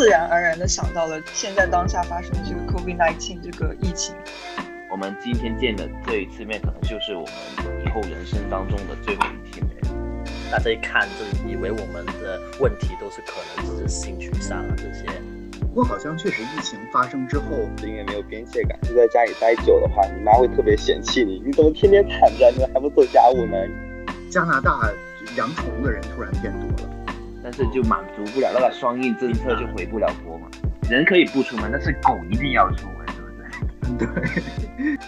自然而然的想到了现在当下发生的这个 COVID-19 这个疫情。我们今天见的这一次面，可能就是我们以后人生当中的最后一天面。大家一看就以为我们的问题都是可能只是性取向啊这些。不过好像确实疫情发生之后，因为没有边界感，就在家里待久的话，你妈会特别嫌弃你，你怎么天天躺着，你还不做家务呢？加拿大养宠物的人突然变多了，但是就满足不了那个双印政策，就回不了国嘛。人可以不出门，但是狗一定要出门，对不对？对。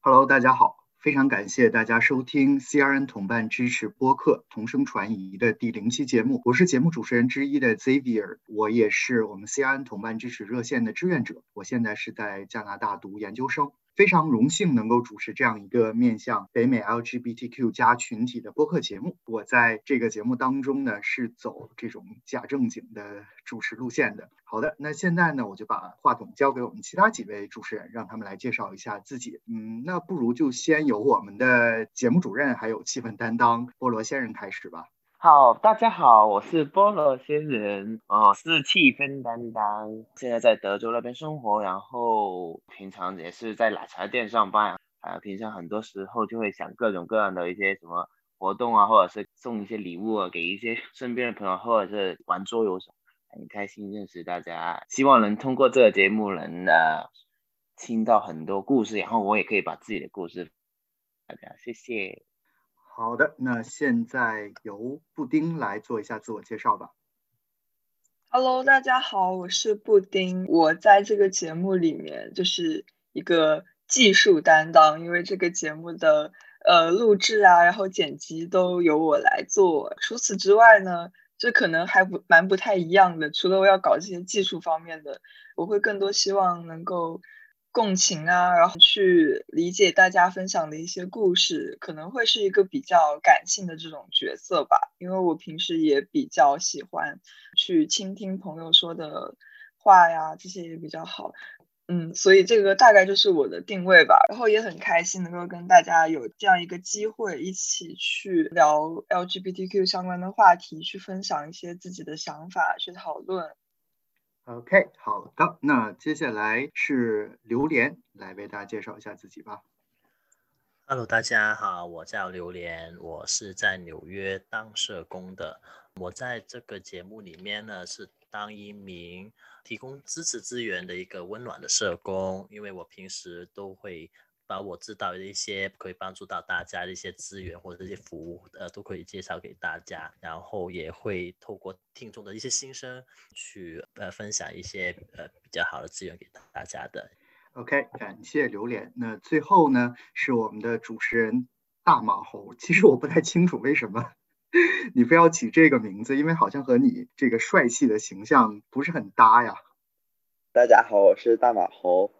Hello，大家好。非常感谢大家收听 CRN 同伴支持播客同声传译的第零期节目，我是节目主持人之一的 Xavier，我也是我们 CRN 同伴支持热线的志愿者，我现在是在加拿大读研究生。非常荣幸能够主持这样一个面向北美 LGBTQ 加群体的播客节目。我在这个节目当中呢，是走这种假正经的主持路线的。好的，那现在呢，我就把话筒交给我们其他几位主持人，让他们来介绍一下自己。嗯，那不如就先由我们的节目主任还有气氛担当菠萝仙人开始吧。好，大家好，我是菠萝仙人，我是气氛担当，现在在德州那边生活，然后平常也是在奶茶店上班，啊，平常很多时候就会想各种各样的一些什么活动啊，或者是送一些礼物啊给一些 身边的朋友，或者是玩桌游什么，很开心认识大家，希望能通过这个节目能呃听到很多故事，然后我也可以把自己的故事，大家谢谢。好的，那现在由布丁来做一下自我介绍吧。Hello，大家好，我是布丁，我在这个节目里面就是一个技术担当，因为这个节目的呃录制啊，然后剪辑都由我来做。除此之外呢，这可能还不蛮不太一样的。除了我要搞这些技术方面的，我会更多希望能够。共情啊，然后去理解大家分享的一些故事，可能会是一个比较感性的这种角色吧。因为我平时也比较喜欢去倾听朋友说的话呀，这些也比较好。嗯，所以这个大概就是我的定位吧。然后也很开心能够跟大家有这样一个机会，一起去聊 LGBTQ 相关的话题，去分享一些自己的想法，去讨论。OK，好的，那接下来是榴莲来为大家介绍一下自己吧。Hello，大家好，我叫榴莲，我是在纽约当社工的。我在这个节目里面呢，是当一名提供支持资源的一个温暖的社工，因为我平时都会。把我知道的一些可以帮助到大家的一些资源或者一些服务，呃，都可以介绍给大家，然后也会透过听众的一些心声去呃分享一些呃比较好的资源给大家的。OK，感谢榴莲。那最后呢是我们的主持人大马猴。其实我不太清楚为什么 你非要起这个名字，因为好像和你这个帅气的形象不是很搭呀。大家好，我是大马猴。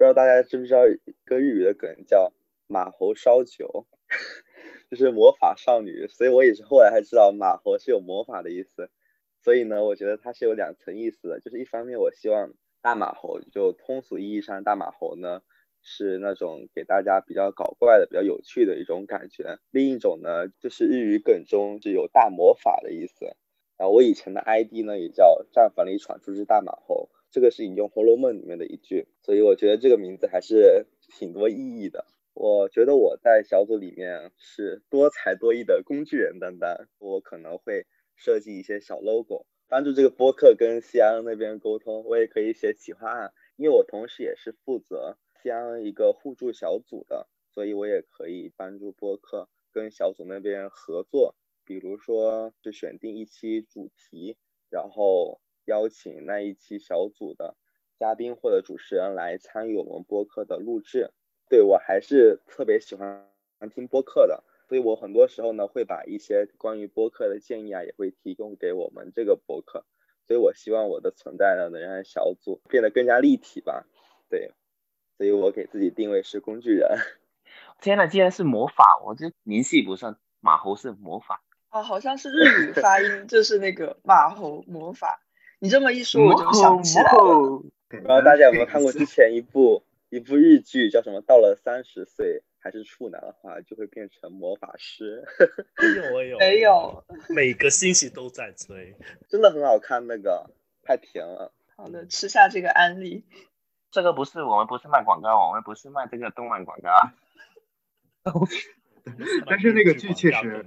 不知道大家知不知道一个日语的梗叫马猴烧酒，就是魔法少女，所以我也是后来才知道马猴是有魔法的意思。所以呢，我觉得它是有两层意思的，就是一方面我希望大马猴就通俗意义上大马猴呢是那种给大家比较搞怪的、比较有趣的一种感觉；另一种呢就是日语梗中是有大魔法的意思。然后我以前的 ID 呢也叫战房里闯出只大马猴。这个是引用《红楼梦》里面的一句，所以我觉得这个名字还是挺多意义的。我觉得我在小组里面是多才多艺的工具人担当，我可能会设计一些小 logo，帮助这个播客跟西安那边沟通。我也可以写企划案，因为我同时也是负责西安一个互助小组的，所以我也可以帮助播客跟小组那边合作，比如说是选定一期主题，然后。邀请那一期小组的嘉宾或者主持人来参与我们播客的录制。对我还是特别喜欢听播客的，所以我很多时候呢会把一些关于播客的建议啊也会提供给我们这个播客。所以我希望我的存在呢能让小组变得更加立体吧。对，所以我给自己定位是工具人。天呐，竟然是魔法，我这联系不上。马猴是魔法啊，好像是日语发音，就是那个马猴魔法。你这么一说，我就想起来了。不知道大家有没有看过之前一部一部日剧，叫什么？到了三十岁还是处男的话，就会变成魔法师。没有我有没有，每个星期都在追，真的很好看，那个太甜了。好的，吃下这个安利。这个不是我们不是卖广告，我们不是卖这个动漫广告。但是那个剧确实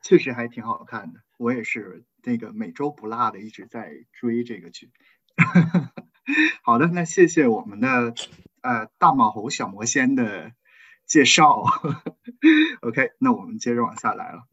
确实还挺好看的，我也是那个每周不落的一直在追这个剧。好的，那谢谢我们的呃大马猴小魔仙的介绍。OK，那我们接着往下来了。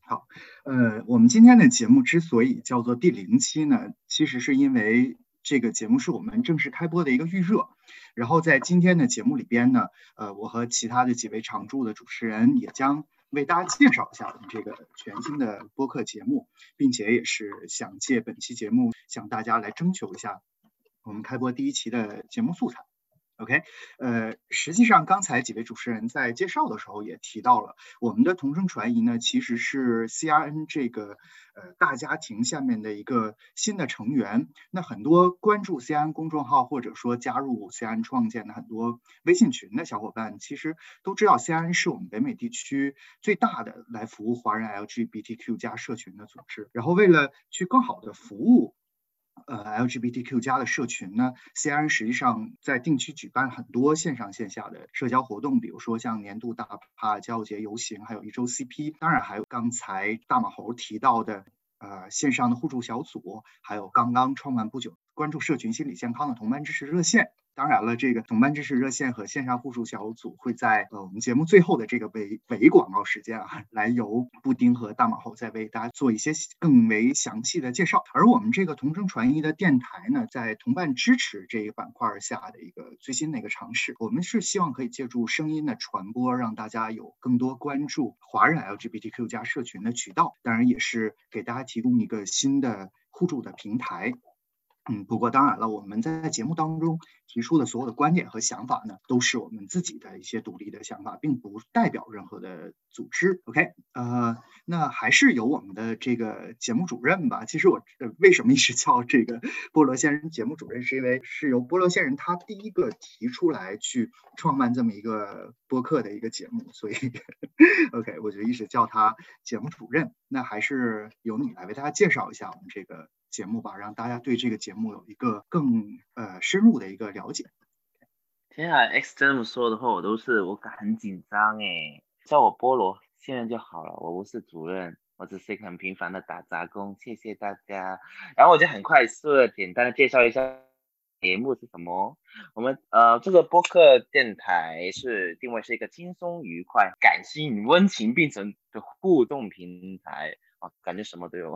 好，呃，我们今天的节目之所以叫做第零期呢，其实是因为这个节目是我们正式开播的一个预热。然后在今天的节目里边呢，呃，我和其他的几位常驻的主持人也将为大家介绍一下我们这个全新的播客节目，并且也是想借本期节目向大家来征求一下我们开播第一期的节目素材。OK，呃，实际上刚才几位主持人在介绍的时候也提到了，我们的同声传译呢其实是 CRN 这个呃大家庭下面的一个新的成员。那很多关注 CRN 公众号或者说加入 CRN 创建的很多微信群的小伙伴，其实都知道 CRN 是我们北美地区最大的来服务华人 LGBTQ 加社群的组织。然后为了去更好的服务。呃，LGBTQ 加的社群呢西安实际上在定期举办很多线上线下的社交活动，比如说像年度大趴、交节游行，还有一周 CP，当然还有刚才大马猴提到的呃线上的互助小组，还有刚刚创办不久关注社群心理健康的同伴支持热线。当然了，这个同伴支持热线和线上互助小组会在呃我们节目最后的这个尾尾广告时间啊，来由布丁和大马猴再为大家做一些更为详细的介绍。而我们这个同声传译的电台呢，在同伴支持这一板块下的一个最新的一个尝试，我们是希望可以借助声音的传播，让大家有更多关注华人 LGBTQ 加社群的渠道。当然，也是给大家提供一个新的互助的平台。嗯，不过当然了，我们在节目当中提出的所有的观点和想法呢，都是我们自己的一些独立的想法，并不代表任何的组织。OK，呃，那还是由我们的这个节目主任吧。其实我为什么一直叫这个菠萝仙人节目主任，是因为是由菠萝仙人他第一个提出来去创办这么一个播客的一个节目，所以 OK，我就一直叫他节目主任。那还是由你来为大家介绍一下我们这个。节目吧，让大家对这个节目有一个更呃深入的一个了解。天啊，X 这么说的话，我都是我很紧张哎，叫我菠萝现在就好了，我不是主任，我只是一个很平凡的打杂工，谢谢大家。然后我就很快速的简单的介绍一下节目是什么。我们呃这个播客电台是定位是一个轻松愉快、感性、温情并存的互动平台。啊，感觉什么都有。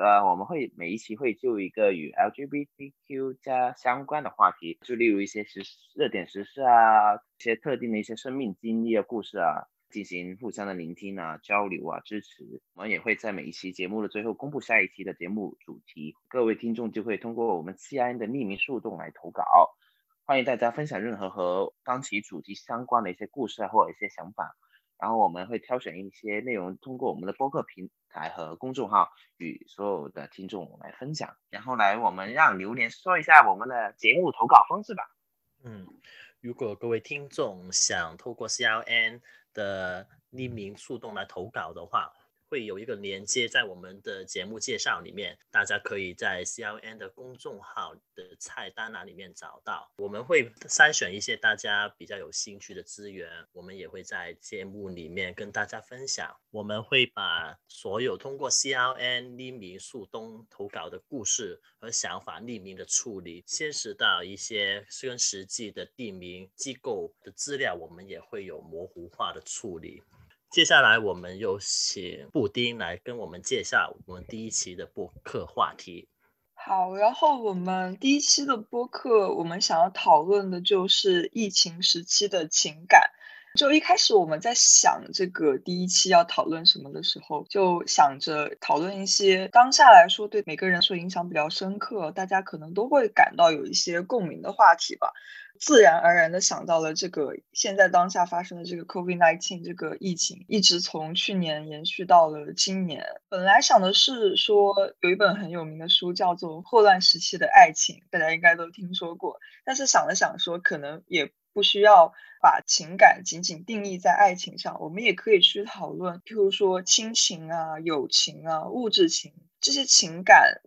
呃，我们会每一期会就一个与 LGBTQ 加相关的话题，就例如一些时热点时事啊，一些特定的一些生命经历啊、故事啊，进行互相的聆听啊、交流啊、支持。我们也会在每一期节目的最后公布下一期的节目主题，各位听众就会通过我们 CIN 的匿名树洞来投稿。欢迎大家分享任何和当期主题相关的一些故事啊，或者一些想法。然后我们会挑选一些内容，通过我们的播客平台和公众号与所有的听众来分享。然后来，我们让榴莲说一下我们的节目投稿方式吧。嗯，如果各位听众想透过 CLN 的匿名树洞来投稿的话。会有一个连接在我们的节目介绍里面，大家可以在 CLN 的公众号的菜单栏里面找到。我们会筛选一些大家比较有兴趣的资源，我们也会在节目里面跟大家分享。我们会把所有通过 CLN 匿名树洞投稿的故事和想法匿名的处理，现实到一些跟实际的地名机构的资料，我们也会有模糊化的处理。接下来，我们有请布丁来跟我们介绍我们第一期的播客话题。好，然后我们第一期的播客，我们想要讨论的就是疫情时期的情感。就一开始我们在想这个第一期要讨论什么的时候，就想着讨论一些当下来说对每个人说影响比较深刻，大家可能都会感到有一些共鸣的话题吧。自然而然的想到了这个现在当下发生的这个 COVID-19 这个疫情，一直从去年延续到了今年。本来想的是说有一本很有名的书叫做《霍乱时期的爱情》，大家应该都听说过。但是想了想说，可能也。不需要把情感仅仅定义在爱情上，我们也可以去讨论，譬如说亲情啊、友情啊、物质情这些情感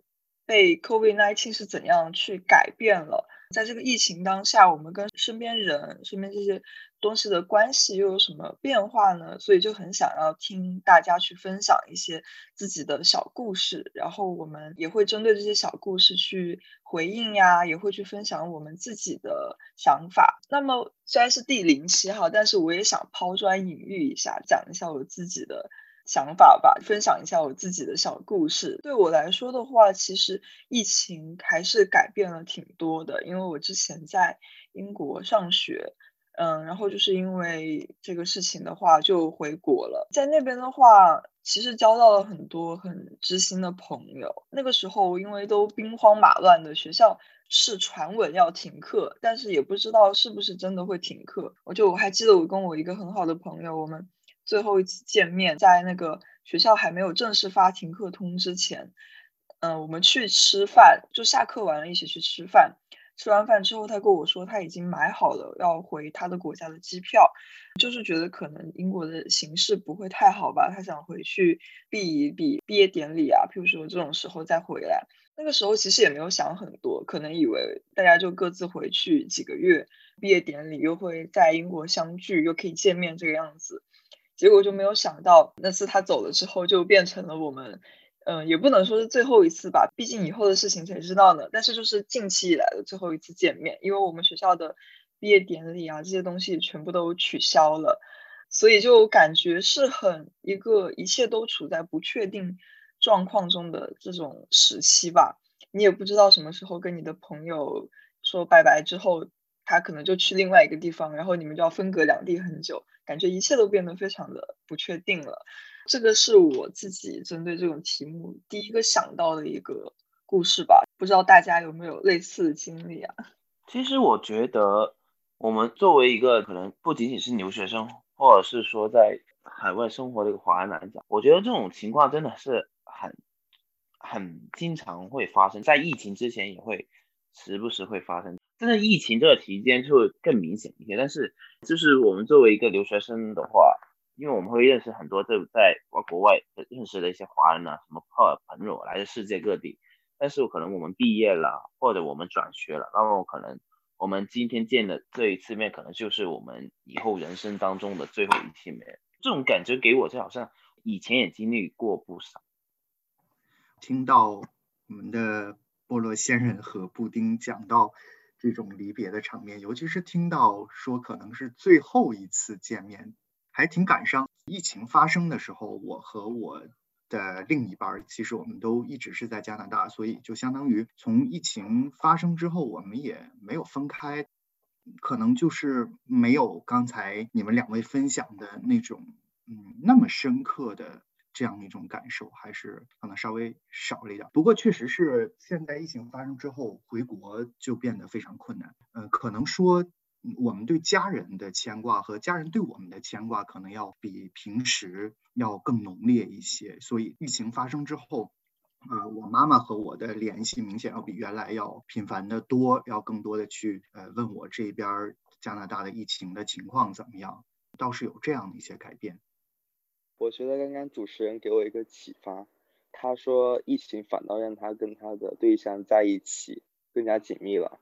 被 COVID-19 是怎样去改变了。在这个疫情当下，我们跟身边人、身边这些东西的关系又有什么变化呢？所以就很想要听大家去分享一些自己的小故事，然后我们也会针对这些小故事去回应呀，也会去分享我们自己的想法。那么虽然是第零期哈，但是我也想抛砖引玉一下，讲一下我自己的。想法吧，分享一下我自己的小故事。对我来说的话，其实疫情还是改变了挺多的。因为我之前在英国上学，嗯，然后就是因为这个事情的话，就回国了。在那边的话，其实交到了很多很知心的朋友。那个时候，因为都兵荒马乱的，学校是传闻要停课，但是也不知道是不是真的会停课。我就我还记得，我跟我一个很好的朋友，我们。最后一次见面，在那个学校还没有正式发停课通知前，嗯，我们去吃饭，就下课完了，一起去吃饭。吃完饭之后，他跟我说他已经买好了要回他的国家的机票，就是觉得可能英国的形势不会太好吧，他想回去避一避毕业典礼啊，譬如说这种时候再回来。那个时候其实也没有想很多，可能以为大家就各自回去几个月，毕业典礼又会在英国相聚，又可以见面这个样子。结果就没有想到，那次他走了之后，就变成了我们，嗯，也不能说是最后一次吧，毕竟以后的事情谁知道呢？但是就是近期以来的最后一次见面，因为我们学校的毕业典礼啊这些东西全部都取消了，所以就感觉是很一个一切都处在不确定状况中的这种时期吧。你也不知道什么时候跟你的朋友说拜拜之后，他可能就去另外一个地方，然后你们就要分隔两地很久。感觉一切都变得非常的不确定了，这个是我自己针对这种题目第一个想到的一个故事吧，不知道大家有没有类似的经历啊？其实我觉得，我们作为一个可能不仅仅是留学生，或者是说在海外生活的一个华人来讲，我觉得这种情况真的是很很经常会发生，在疫情之前也会时不时会发生。真的疫情这个期间就会更明显一些，但是就是我们作为一个留学生的话，因为我们会认识很多在在国外认识的一些华人啊，什么朋朋友来自世界各地，但是可能我们毕业了或者我们转学了，那么可能我们今天见的这一次面，可能就是我们以后人生当中的最后一次面，这种感觉给我就好像以前也经历过不少。听到我们的菠萝仙人和布丁讲到。这种离别的场面，尤其是听到说可能是最后一次见面，还挺感伤。疫情发生的时候，我和我的另一半，其实我们都一直是在加拿大，所以就相当于从疫情发生之后，我们也没有分开，可能就是没有刚才你们两位分享的那种，嗯，那么深刻的。这样的一种感受还是可能稍微少了一点，不过确实是现在疫情发生之后回国就变得非常困难。嗯，可能说我们对家人的牵挂和家人对我们的牵挂可能要比平时要更浓烈一些。所以疫情发生之后，呃，我妈妈和我的联系明显要比原来要频繁的多，要更多的去呃问我这边加拿大的疫情的情况怎么样，倒是有这样的一些改变。我觉得刚刚主持人给我一个启发，他说疫情反倒让他跟他的对象在一起更加紧密了。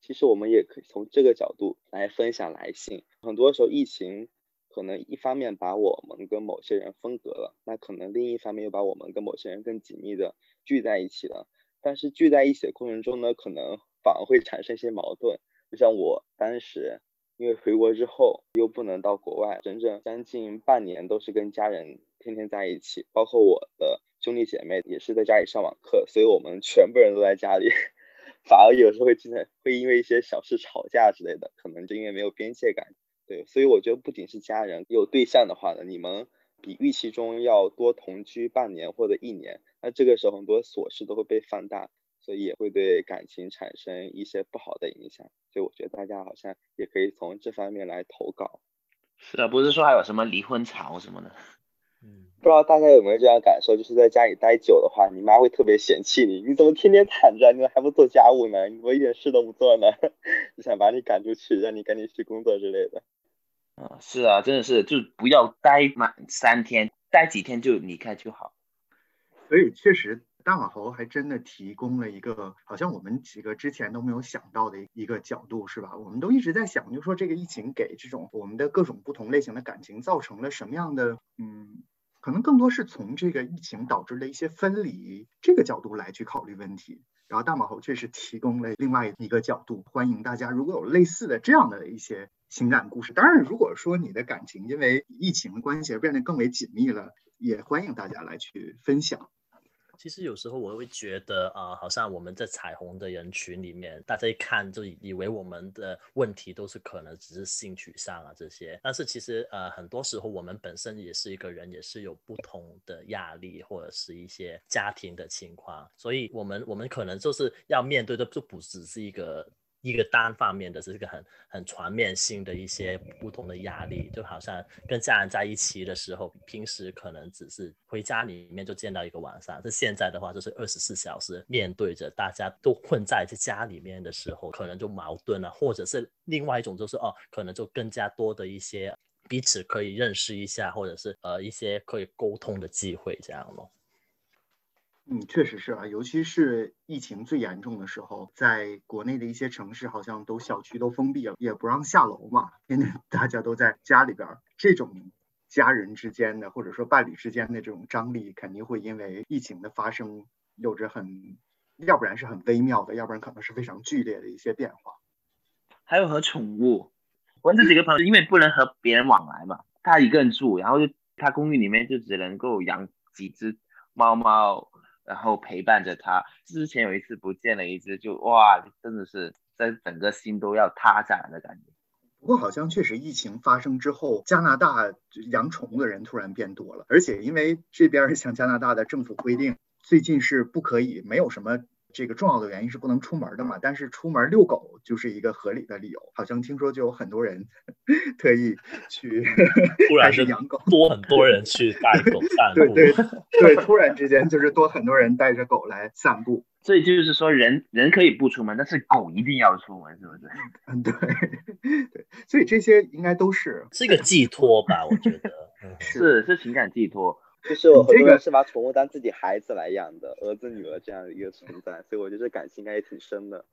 其实我们也可以从这个角度来分享来信。很多时候疫情可能一方面把我们跟某些人分隔了，那可能另一方面又把我们跟某些人更紧密的聚在一起了。但是聚在一起的过程中呢，可能反而会产生一些矛盾。就像我当时。因为回国之后又不能到国外，整整将近半年都是跟家人天天在一起，包括我的兄弟姐妹也是在家里上网课，所以我们全部人都在家里，反而有时候会经常会因为一些小事吵架之类的，可能就因为没有边界感。对，所以我觉得不仅是家人，有对象的话呢，你们比预期中要多同居半年或者一年，那这个时候很多琐事都会被放大。所以也会对感情产生一些不好的影响，所以我觉得大家好像也可以从这方面来投稿。是啊，不是说还有什么离婚潮什么的？嗯，不知道大家有没有这样感受，就是在家里待久的话，你妈会特别嫌弃你，你怎么天天躺着，你怎么还不做家务呢？你怎么一点事都不做呢？就想把你赶出去，让你赶紧去工作之类的。啊，是啊，真的是，就不要待满三天，待几天就离开就好。所以确实。大马猴还真的提供了一个好像我们几个之前都没有想到的一个角度，是吧？我们都一直在想，就说这个疫情给这种我们的各种不同类型的感情造成了什么样的，嗯，可能更多是从这个疫情导致的一些分离这个角度来去考虑问题。然后大马猴确实提供了另外一个角度，欢迎大家如果有类似的这样的一些情感故事，当然如果说你的感情因为疫情的关系而变得更为紧密了，也欢迎大家来去分享。其实有时候我会觉得啊，好像我们在彩虹的人群里面，大家一看就以为我们的问题都是可能只是性取向啊这些，但是其实呃很多时候我们本身也是一个人，也是有不同的压力或者是一些家庭的情况，所以我们我们可能就是要面对的就不只是一个。一个单方面的，是个很很全面性的一些不同的压力，就好像跟家人在一起的时候，平时可能只是回家里面就见到一个晚上，这现在的话就是二十四小时面对着大家都混在这家里面的时候，可能就矛盾了，或者是另外一种就是哦，可能就更加多的一些彼此可以认识一下，或者是呃一些可以沟通的机会这样咯。嗯，确实是啊，尤其是疫情最严重的时候，在国内的一些城市，好像都小区都封闭了，也不让下楼嘛，天天大家都在家里边。这种家人之间的，或者说伴侣之间的这种张力，肯定会因为疫情的发生，有着很，要不然是很微妙的，要不然可能是非常剧烈的一些变化。还有和宠物，我这几个朋友因为不能和别人往来嘛，他一个人住，然后就他公寓里面就只能够养几只猫猫。然后陪伴着他，之前有一次不见了一只，就哇，真的是在整个心都要塌下来的感觉。不过好像确实疫情发生之后，加拿大养宠物的人突然变多了，而且因为这边像加拿大的政府规定，最近是不可以，没有什么。这个重要的原因是不能出门的嘛，但是出门遛狗就是一个合理的理由。好像听说就有很多人 特意去突然是养狗，多很多人去带狗散步。对对对，突然之间就是多很多人带着狗来散步。所以就是说，人人可以不出门，但是狗一定要出门，是不是？嗯，对对。所以这些应该都是是一个寄托吧？我觉得 是是情感寄托。就是我很多人是把宠物当自己孩子来养的，儿子女儿这样的一个存在，所以我觉得感情应该也挺深的。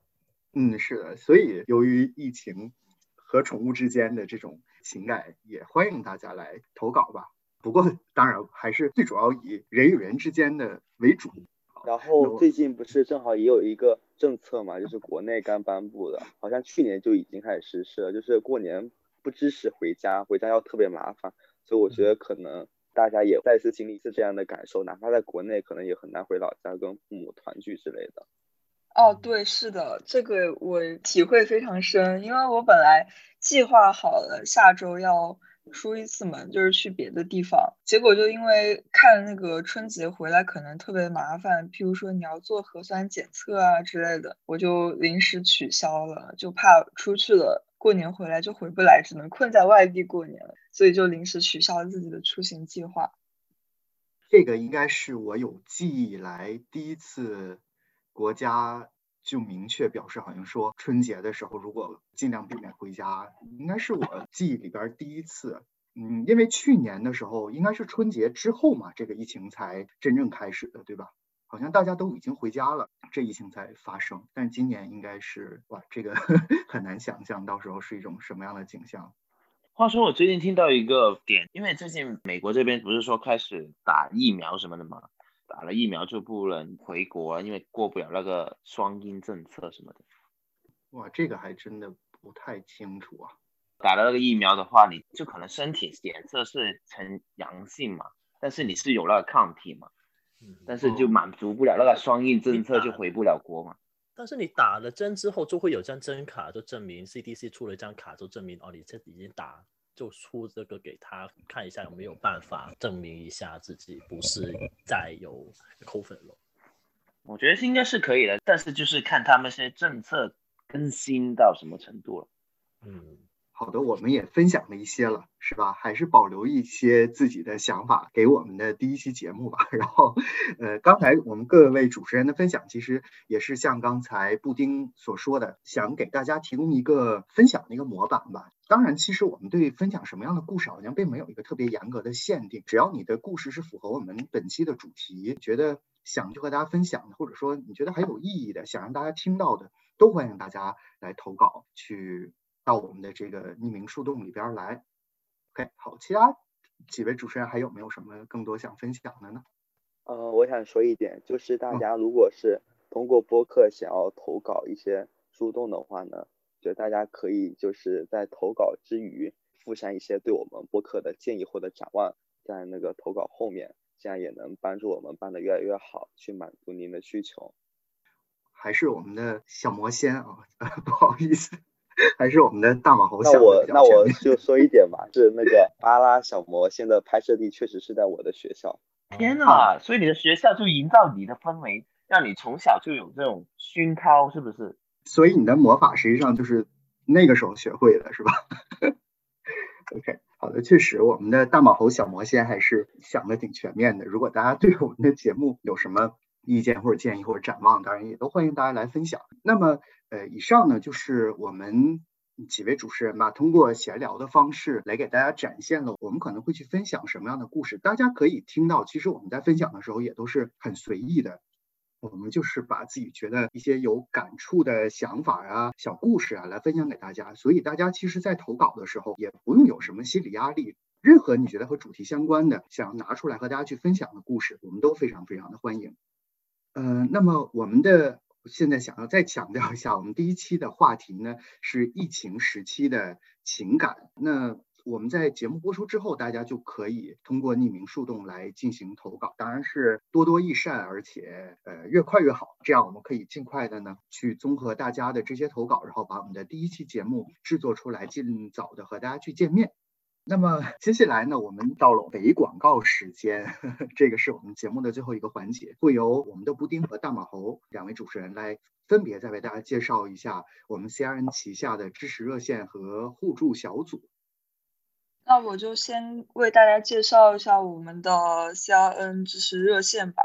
嗯，是的，所以由于疫情和宠物之间的这种情感，也欢迎大家来投稿吧。不过当然还是最主要以人与人之间的为主。然后最近不是正好也有一个政策嘛，就是国内刚颁布的，好像去年就已经开始实施了，就是过年不支持回家，回家要特别麻烦，所以我觉得可能。大家也再次经历一次这样的感受，哪怕在国内，可能也很难回老家跟父母团聚之类的。哦，对，是的，这个我体会非常深，因为我本来计划好了下周要出一次门，就是去别的地方，结果就因为看那个春节回来可能特别麻烦，譬如说你要做核酸检测啊之类的，我就临时取消了，就怕出去了。过年回来就回不来，只能困在外地过年了，所以就临时取消了自己的出行计划。这个应该是我有记忆以来第一次，国家就明确表示，好像说春节的时候如果尽量避免回家，应该是我记忆里边第一次。嗯，因为去年的时候应该是春节之后嘛，这个疫情才真正开始的，对吧？好像大家都已经回家了，这疫情才发生。但今年应该是哇，这个 很难想象到时候是一种什么样的景象。话说我最近听到一个点，因为最近美国这边不是说开始打疫苗什么的吗？打了疫苗就不能回国，因为过不了那个双阴政策什么的。哇，这个还真的不太清楚啊。打了那个疫苗的话，你就可能身体检测是呈阳性嘛，但是你是有那个抗体嘛。但是就满足不了那个双印政策，就回不了国嘛。但是你打了针之后，就会有张真卡，就证明 CDC 出了一张卡，就证明哦，你这已经打，就出这个给他看一下有没有办法证明一下自己不是再有 COVID 了。我觉得应该是可以的，但是就是看他们现在政策更新到什么程度了。嗯，好的，我们也分享了一些了，是吧？还是保留一些自己的想法给我们的第一期节目吧。然后，呃，刚才我们各位主持人的分享，其实也是像刚才布丁所说的，想给大家提供一个分享的一个模板吧。当然，其实我们对分享什么样的故事，好像并没有一个特别严格的限定，只要你的故事是符合我们本期的主题，觉得想去和大家分享的，或者说你觉得还有意义的，想让大家听到的，都欢迎大家来投稿去。到我们的这个匿名树洞里边来。OK，好，其他几位主持人还有没有什么更多想分享的呢？呃，我想说一点，就是大家如果是通过播客想要投稿一些树洞的话呢，就大家可以就是在投稿之余附上一些对我们播客的建议或者展望，在那个投稿后面，这样也能帮助我们办得越来越好，去满足您的需求。还是我们的小魔仙啊，不好意思。还是我们的大马猴。那我那我就说一点吧，是那个巴拉小魔仙的拍摄地确实是在我的学校。天呐，所以你的学校就营造你的氛围，让你从小就有这种熏陶，是不是？所以你的魔法实际上就是那个时候学会的，是吧？OK，好的，确实我们的大马猴小魔仙还是想的挺全面的。如果大家对我们的节目有什么意见或者建议或者展望，当然也都欢迎大家来分享。那么。呃，以上呢就是我们几位主持人吧，通过闲聊的方式来给大家展现了我们可能会去分享什么样的故事。大家可以听到，其实我们在分享的时候也都是很随意的，我们就是把自己觉得一些有感触的想法啊、小故事啊来分享给大家。所以大家其实，在投稿的时候也不用有什么心理压力，任何你觉得和主题相关的、想要拿出来和大家去分享的故事，我们都非常非常的欢迎。呃，那么我们的。现在想要再强调一下，我们第一期的话题呢是疫情时期的情感。那我们在节目播出之后，大家就可以通过匿名树洞来进行投稿，当然是多多益善，而且呃越快越好。这样我们可以尽快的呢去综合大家的这些投稿，然后把我们的第一期节目制作出来，尽早的和大家去见面。那么接下来呢，我们到了北广告时间，这个是我们节目的最后一个环节，会由我们的布丁和大马猴两位主持人来分别再为大家介绍一下我们 CRN 旗下的支持热线和互助小组。那我就先为大家介绍一下我们的 CRN 支持热线吧。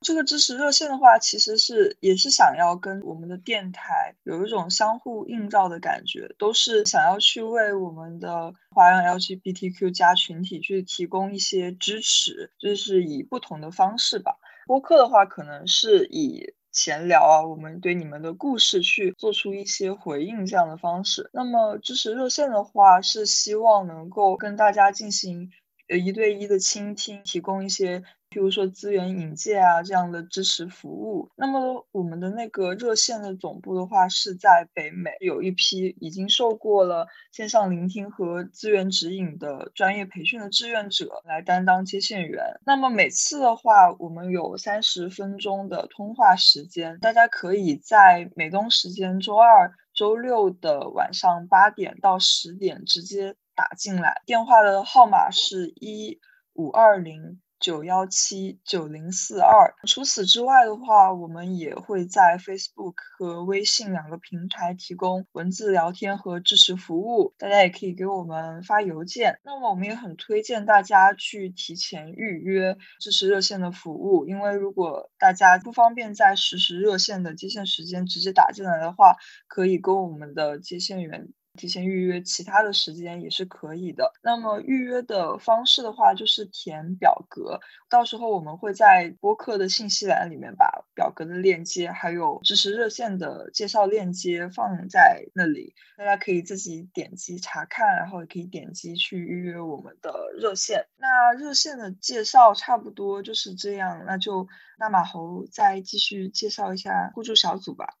这个支持热线的话，其实是也是想要跟我们的电台有一种相互映照的感觉，都是想要去为我们的华人 LGBTQ 加群体去提供一些支持，就是以不同的方式吧。播客的话，可能是以闲聊啊，我们对你们的故事去做出一些回应这样的方式。那么支持热线的话，是希望能够跟大家进行呃一对一的倾听，提供一些。譬如说资源引介啊这样的支持服务，那么我们的那个热线的总部的话是在北美，有一批已经受过了线上聆听和资源指引的专业培训的志愿者来担当接线员。那么每次的话，我们有三十分钟的通话时间，大家可以在美东时间周二、周六的晚上八点到十点直接打进来，电话的号码是一五二零。九幺七九零四二。除此之外的话，我们也会在 Facebook 和微信两个平台提供文字聊天和支持服务，大家也可以给我们发邮件。那么我们也很推荐大家去提前预约支持热线的服务，因为如果大家不方便在实时热线的接线时间直接打进来的话，可以跟我们的接线员。提前预约其他的时间也是可以的。那么预约的方式的话，就是填表格，到时候我们会在播客的信息栏里面把表格的链接，还有支持热线的介绍链接放在那里，大家可以自己点击查看，然后也可以点击去预约我们的热线。那热线的介绍差不多就是这样，那就那马猴再继续介绍一下互助小组吧。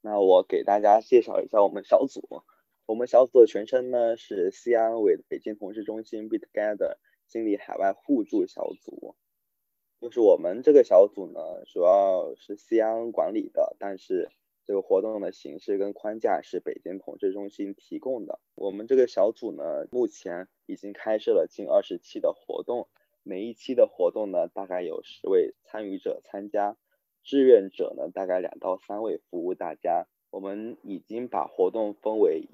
那我给大家介绍一下我们小组。我们小组的全称呢是 C N 委北京同事中心 Be Together 经理海外互助小组，就是我们这个小组呢主要是 C N 管理的，但是这个活动的形式跟框架是北京同事中心提供的。我们这个小组呢目前已经开设了近二十期的活动，每一期的活动呢大概有十位参与者参加，志愿者呢大概两到三位服务大家。我们已经把活动分为。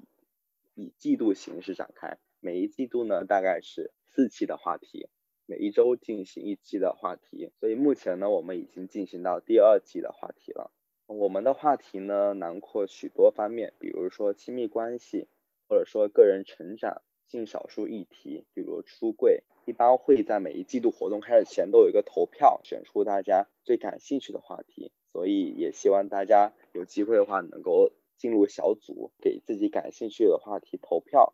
以季度形式展开，每一季度呢大概是四期的话题，每一周进行一期的话题。所以目前呢，我们已经进行到第二季的话题了。我们的话题呢囊括许多方面，比如说亲密关系，或者说个人成长、性少数议题，比如出柜。一般会在每一季度活动开始前都有一个投票，选出大家最感兴趣的话题。所以也希望大家有机会的话能够进入小组，给自己感兴趣的话题投票。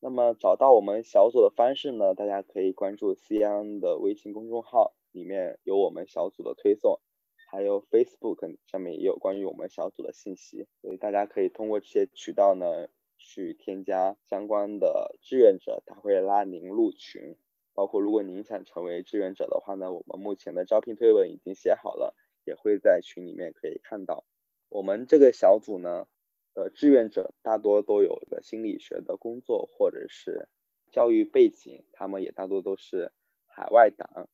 那么找到我们小组的方式呢？大家可以关注 C N 的微信公众号，里面有我们小组的推送。还有 Facebook 上面也有关于我们小组的信息，所以大家可以通过这些渠道呢去添加相关的志愿者，他会拉您入群。包括如果您想成为志愿者的话呢，我们目前的招聘推文已经写好了，也会在群里面可以看到。我们这个小组呢呃志愿者大多都有一个心理学的工作或者是教育背景，他们也大多都是海外党。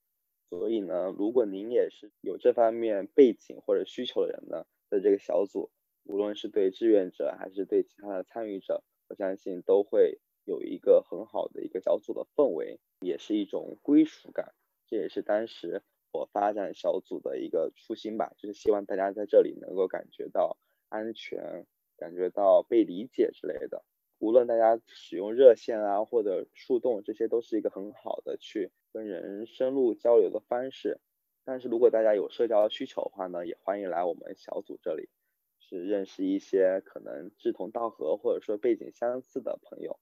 所以呢，如果您也是有这方面背景或者需求的人呢，在这个小组，无论是对志愿者还是对其他的参与者，我相信都会有一个很好的一个小组的氛围，也是一种归属感。这也是当时我发展小组的一个初心吧，就是希望大家在这里能够感觉到安全，感觉到被理解之类的。无论大家使用热线啊，或者树洞，这些都是一个很好的去跟人深入交流的方式。但是如果大家有社交需求的话呢，也欢迎来我们小组这里，是认识一些可能志同道合或者说背景相似的朋友。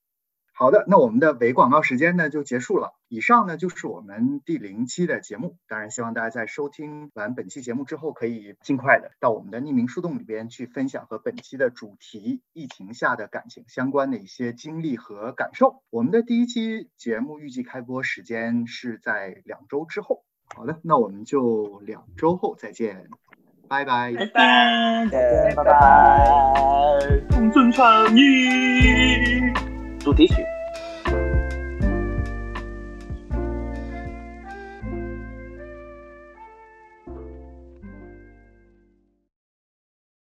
好的，那我们的伪广告时间呢就结束了。以上呢就是我们第零期的节目。当然，希望大家在收听完本期节目之后，可以尽快的到我们的匿名树洞里边去分享和本期的主题“疫情下的感情”相关的一些经历和感受。我们的第一期节目预计开播时间是在两周之后。好的，那我们就两周后再见，拜拜，拜拜，拜拜，共振倡议。主题曲。